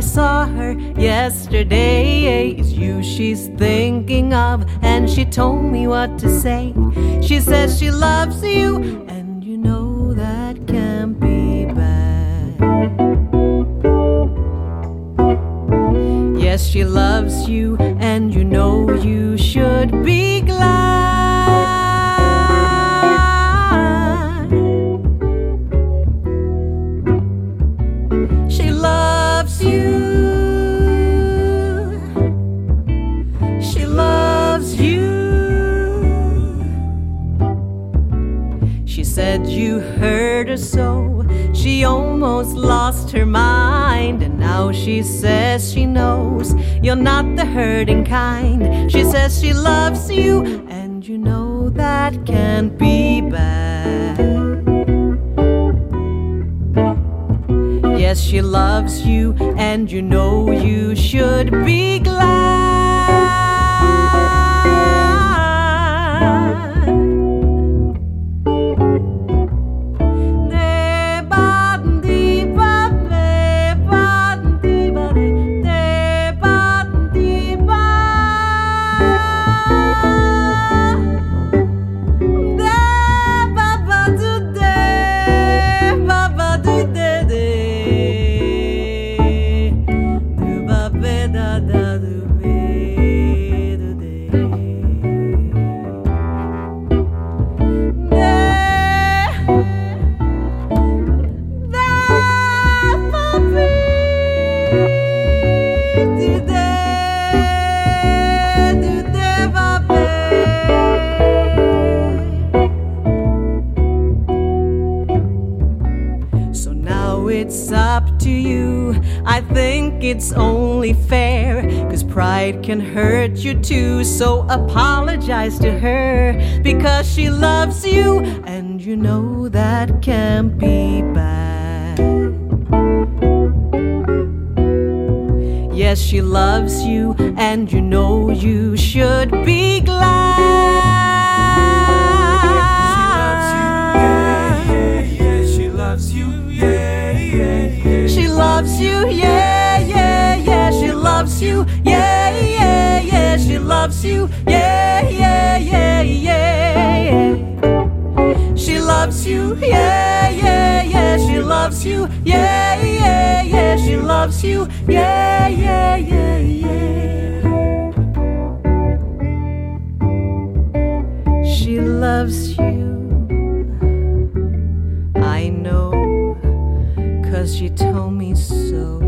I saw her yesterday. It's you she's thinking of, and she told me what to say. She says she loves you, and you know that can't be bad. Yes, she loves you, She loves you. She loves you. She said you hurt her so. She almost lost her mind. And now she says she knows you're not the hurting kind. She says she loves you. And you know that can't be she loves you, and you know you should be glad. I think it's only fair. Cause pride can hurt you too. So apologize to her because she loves you. And you know that can't be bad. Yes, she loves you. And you know you should be glad. You, yeah, yeah, yeah, yeah. She loves you, yeah, yeah, yeah. She loves you, yeah, yeah, yeah. She loves you, yeah, yeah, yeah, yeah. She loves you. I know, cause she told me so.